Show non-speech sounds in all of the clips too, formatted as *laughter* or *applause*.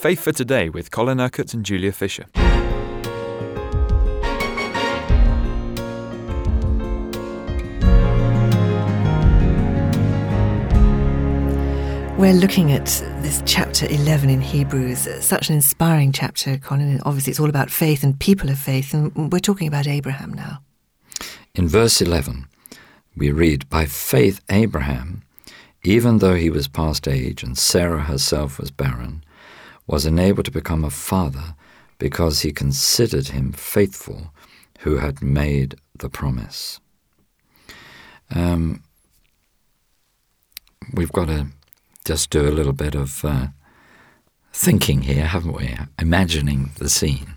Faith for Today with Colin Urquhart and Julia Fisher. We're looking at this chapter 11 in Hebrews, such an inspiring chapter, Colin. Obviously, it's all about faith and people of faith, and we're talking about Abraham now. In verse 11, we read, By faith, Abraham, even though he was past age and Sarah herself was barren, was enabled to become a father because he considered him faithful who had made the promise. Um, we've got to just do a little bit of uh, thinking here, haven't we? Imagining the scene.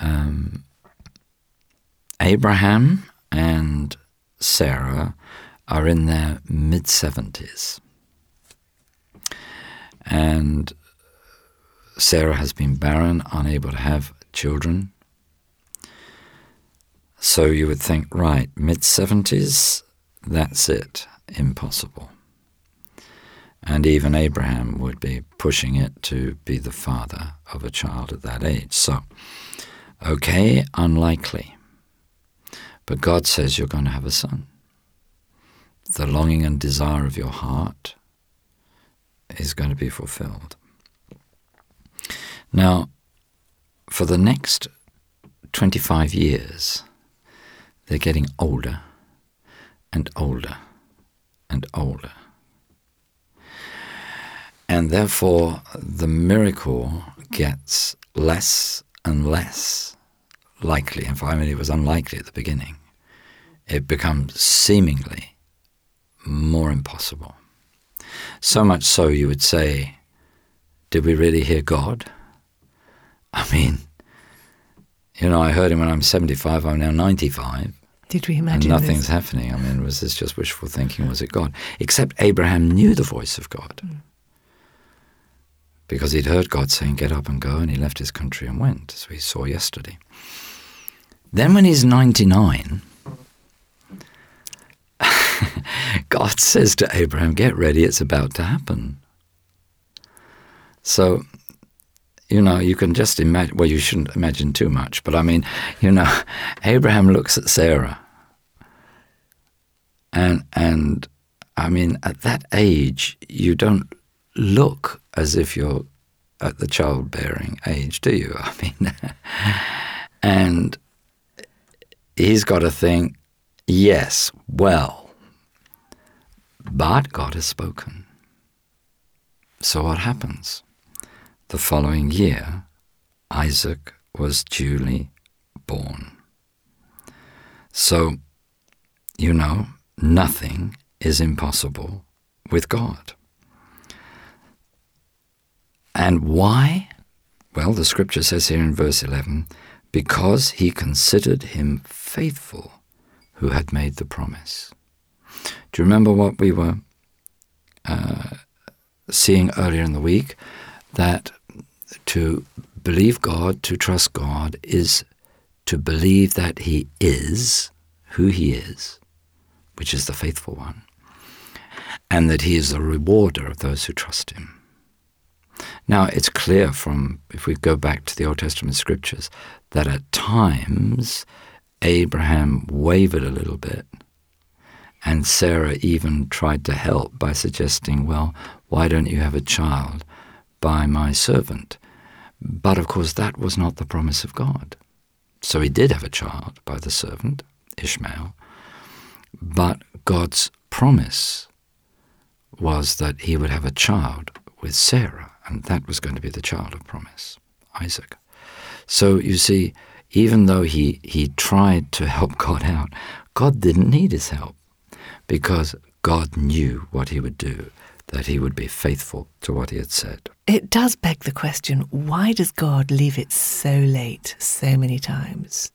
Um, Abraham and Sarah are in their mid 70s. And Sarah has been barren, unable to have children. So you would think, right, mid 70s, that's it, impossible. And even Abraham would be pushing it to be the father of a child at that age. So, okay, unlikely. But God says you're going to have a son. The longing and desire of your heart is going to be fulfilled. Now, for the next 25 years, they're getting older and older and older. And therefore, the miracle gets less and less likely. I mean, it was unlikely at the beginning. It becomes seemingly more impossible. So much so, you would say, did we really hear God? I mean, you know, I heard him when I'm 75, I'm now 95. Did we imagine And nothing's this? happening. I mean, was this just wishful thinking? Was it God? Except Abraham knew the voice of God. Mm. Because he'd heard God saying, Get up and go, and he left his country and went, as we saw yesterday. Then, when he's 99, *laughs* God says to Abraham, Get ready, it's about to happen. So, you know, you can just imagine, well, you shouldn't imagine too much, but I mean, you know, *laughs* Abraham looks at Sarah. And, and I mean, at that age, you don't look as if you're at the childbearing age, do you? *laughs* I mean, and he's got to think, yes, well, but God has spoken. So what happens? The following year, Isaac was duly born. So, you know, nothing is impossible with God. And why? Well, the scripture says here in verse 11, because he considered him faithful who had made the promise. Do you remember what we were uh, seeing earlier in the week? That to believe God, to trust God, is to believe that He is who He is, which is the faithful one, and that He is the rewarder of those who trust Him. Now, it's clear from, if we go back to the Old Testament scriptures, that at times Abraham wavered a little bit, and Sarah even tried to help by suggesting, well, why don't you have a child by my servant? But of course, that was not the promise of God. So he did have a child by the servant, Ishmael, but God's promise was that he would have a child with Sarah, and that was going to be the child of promise, Isaac. So you see, even though he, he tried to help *laughs* God out, God didn't need his help because God knew what he would do, that he would be faithful to what he had said. It does beg the question why does God leave it so late so many times?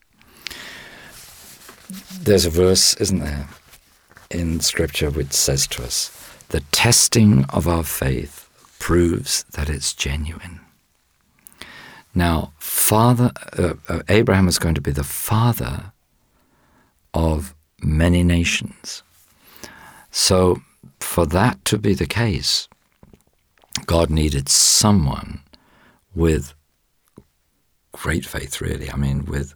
There's a verse, isn't there, in Scripture which says to us, the testing of our faith proves that it's genuine. Now, father uh, uh, Abraham is going to be the father of many nations. So, for that to be the case, God needed someone with great faith, really. I mean, with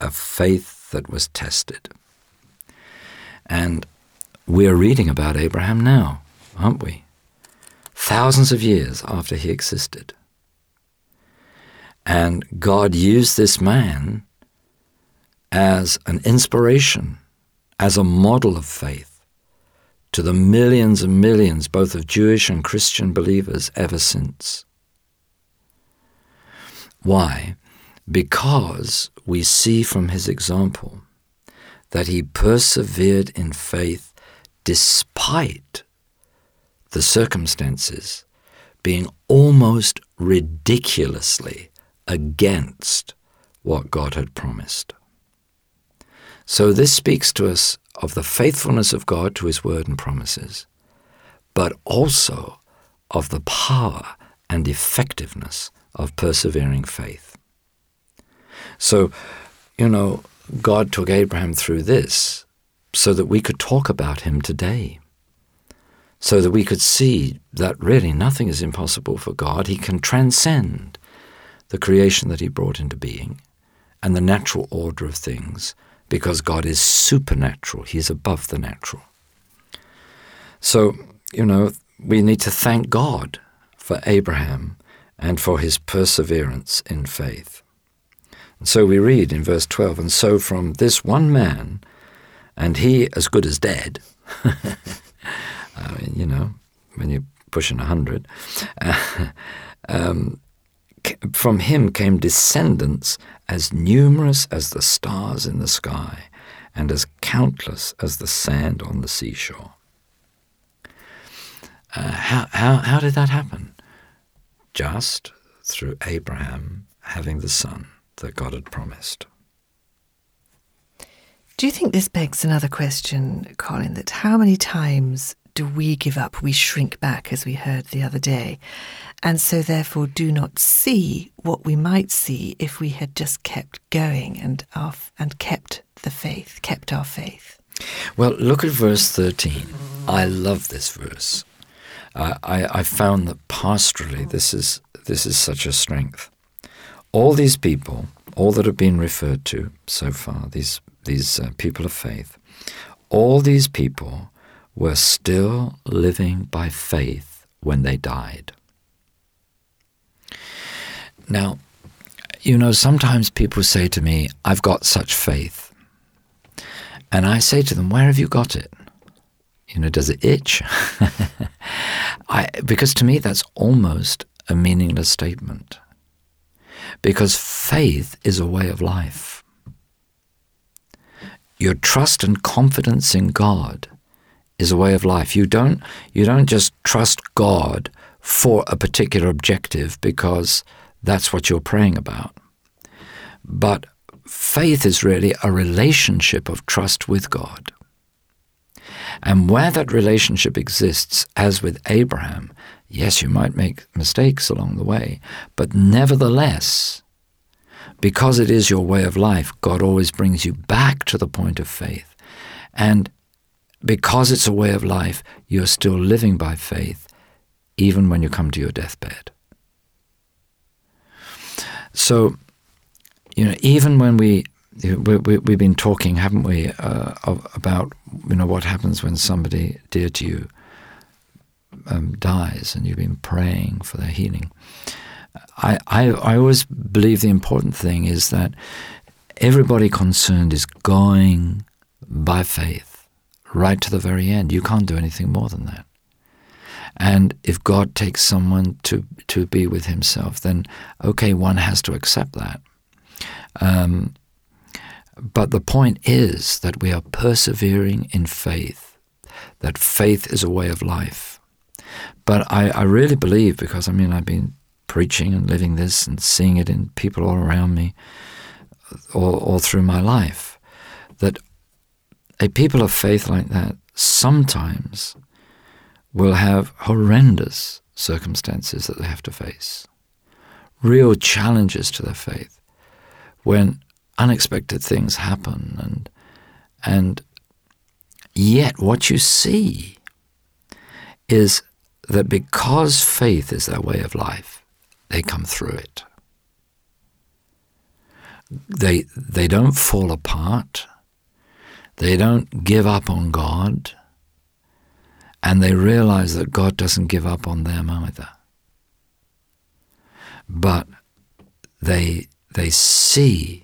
a faith that was tested. And we're reading about Abraham now, aren't we? Thousands of years after he existed. And God used this man as an inspiration, as a model of faith to the millions and millions, both of Jewish and Christian believers, ever since. Why? Because we see from his example that he persevered in faith despite the circumstances being almost ridiculously against what God had promised. So, this speaks to us of the faithfulness of God to His word and promises, but also of the power and effectiveness of persevering faith. So, you know, God took Abraham through this so that we could talk about him today, so that we could see that really nothing is impossible for God. He can transcend the creation that he brought into being and the natural order of things because God is supernatural. He is above the natural. So, you know, we need to thank God for Abraham and for his perseverance in faith. And so we read in verse 12, and so from this one man, and he as good as dead, I *laughs* mean, you know, when you're pushing a hundred, uh, *laughs* um, from him came descendants as numerous as the stars in the sky and as countless as the sand on the seashore. Uh, how, how, how did that happen? Just through Abraham having the son that God had promised. Do you think this begs another question, Colin? That how many times do we give up? We shrink back, as we heard the other day, and so therefore do not see what we might see if we had just kept going and our, and kept the faith, kept our faith. Well, look at verse 13. I love this verse. Uh, I, I found that pastorally this is this is such a strength. All these people, all that have been referred to so far, these these uh, people of faith, all these people were still living by faith when they died. Now, you know, sometimes people say to me, I've got such faith. And I say to them, Where have you got it? You know, does it itch? *laughs* I, because to me, that's almost a meaningless statement. Because faith is a way of life. Your trust and confidence in God is a way of life. You don't, you don't just trust God for a particular objective because that's what you're praying about. But faith is really a relationship of trust with God. And where that relationship exists, as with Abraham, yes, you might make mistakes along the way, but nevertheless, because it is your way of life, God always brings you back to the point of faith. And because it's a way of life, you're still living by faith, even when you come to your deathbed. So, you know, even when we, we, we have been talking, haven't we, uh, about you know what happens when somebody dear to you um, dies, and you've been praying for their healing. I, I I always believe the important thing is that everybody concerned is going by faith right to the very end. You can't do anything more than that. And if God takes someone to, to be with himself, then okay, one has to accept that. Um, but the point is that we are persevering in faith, that faith is a way of life. But I, I really believe, because I mean, I've been preaching and living this and seeing it in people all around me all, all through my life, that a people of faith like that sometimes will have horrendous circumstances that they have to face, real challenges to their faith, when unexpected things happen, and and yet what you see is that because faith is their way of life, they come through it. They, they don't fall apart. They don't give up on God. And they realize that God doesn't give up on them either. But they, they see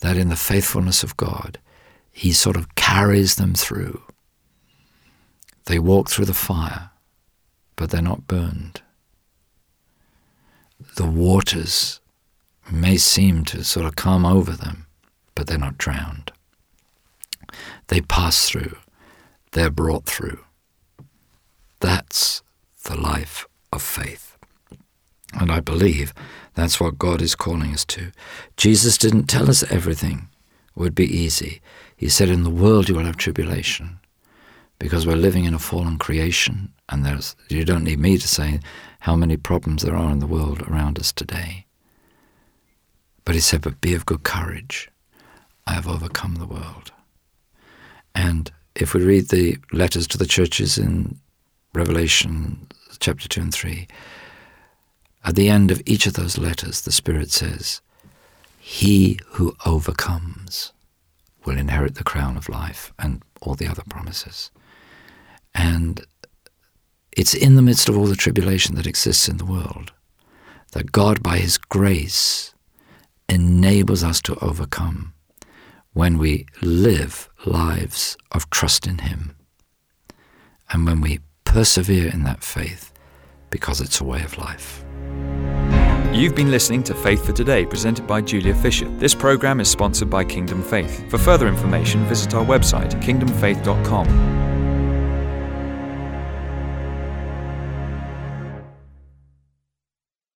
that in the faithfulness of God, He sort of carries them through. They walk through the fire, but they're not burned. The waters may seem to sort of come over them, but they're not drowned. They pass through, they're brought through. That's the life of faith. And I believe that's what God is calling us to. Jesus didn't tell us everything would be easy. He said, In the world you will have tribulation because we're living in a fallen creation, and there's, you don't need me to say how many problems there are in the world around us today. But he said, But be of good courage. I have overcome the world. And if we read the letters to the churches in Revelation chapter 2 and 3, at the end of each of those letters, the Spirit says, He who overcomes will inherit the crown of life and all the other promises. And it's in the midst of all the tribulation that exists in the world that God, by His grace, enables us to overcome when we live lives of trust in Him and when we persevere in that faith because it's a way of life. You've been listening to Faith for Today, presented by Julia Fisher. This program is sponsored by Kingdom Faith. For further information, visit our website, kingdomfaith.com.